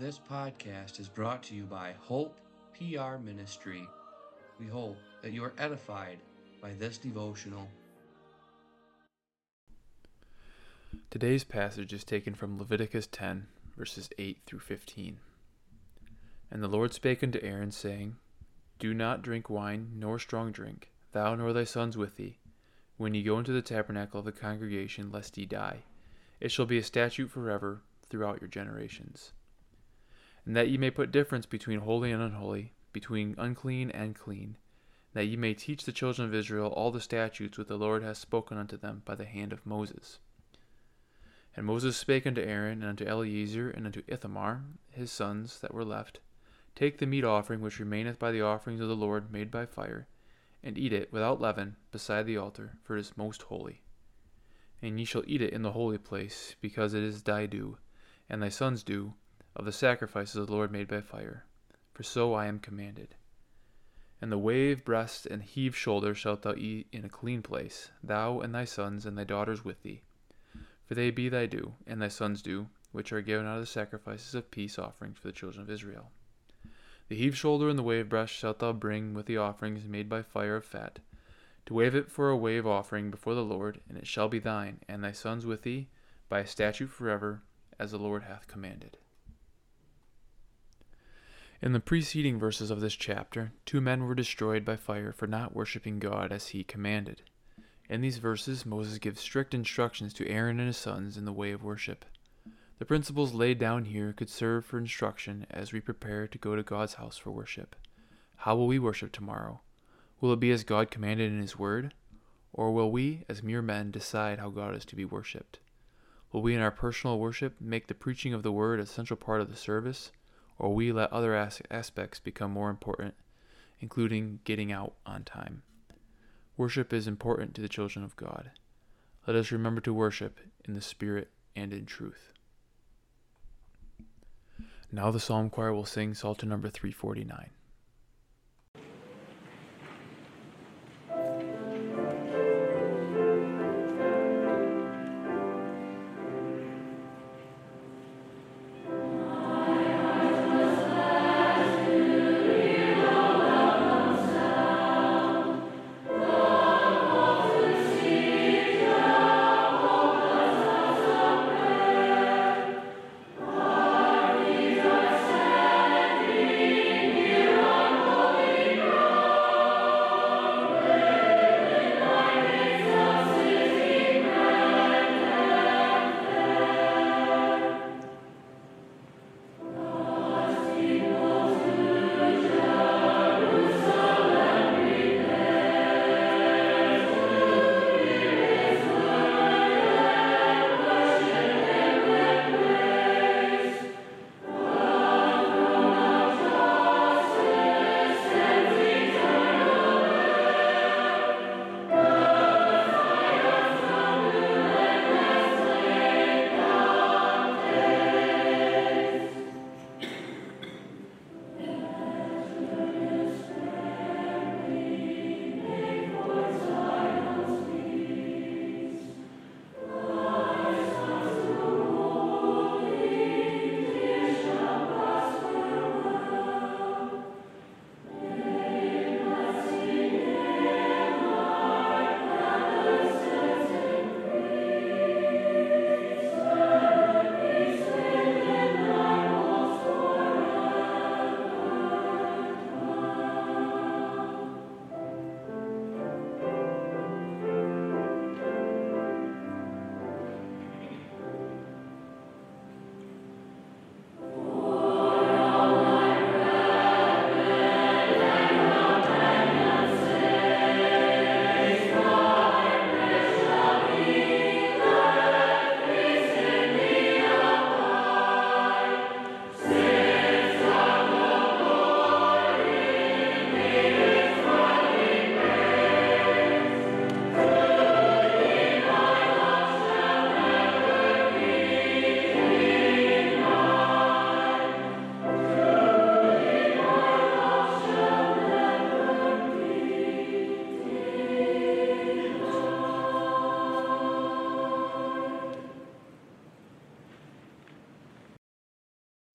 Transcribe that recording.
This podcast is brought to you by Hope PR Ministry. We hope that you are edified by this devotional. Today's passage is taken from Leviticus 10, verses 8 through 15. And the Lord spake unto Aaron, saying, Do not drink wine, nor strong drink, thou nor thy sons with thee, when ye go into the tabernacle of the congregation, lest ye die. It shall be a statute forever throughout your generations and that ye may put difference between holy and unholy, between unclean and clean, that ye may teach the children of Israel all the statutes which the Lord hath spoken unto them by the hand of Moses. And Moses spake unto Aaron, and unto Eleazar, and unto Ithamar, his sons that were left, Take the meat offering which remaineth by the offerings of the Lord made by fire, and eat it without leaven beside the altar, for it is most holy. And ye shall eat it in the holy place, because it is thy due, and thy sons' due, of the sacrifices of the Lord made by fire, for so I am commanded. And the wave breast and heave shoulder shalt thou eat in a clean place, thou and thy sons and thy daughters with thee. For they be thy due, and thy sons' due, which are given out of the sacrifices of peace offerings for the children of Israel. The heave shoulder and the wave breast shalt thou bring with the offerings made by fire of fat, to wave it for a wave offering before the Lord, and it shall be thine, and thy sons with thee, by a statute forever, as the Lord hath commanded. In the preceding verses of this chapter, two men were destroyed by fire for not worshiping God as he commanded. In these verses, Moses gives strict instructions to Aaron and his sons in the way of worship. The principles laid down here could serve for instruction as we prepare to go to God's house for worship. How will we worship tomorrow? Will it be as God commanded in His Word? Or will we, as mere men, decide how God is to be worshipped? Will we, in our personal worship, make the preaching of the Word a central part of the service? Or we let other as- aspects become more important, including getting out on time. Worship is important to the children of God. Let us remember to worship in the Spirit and in truth. Now the psalm choir will sing Psalter number 349.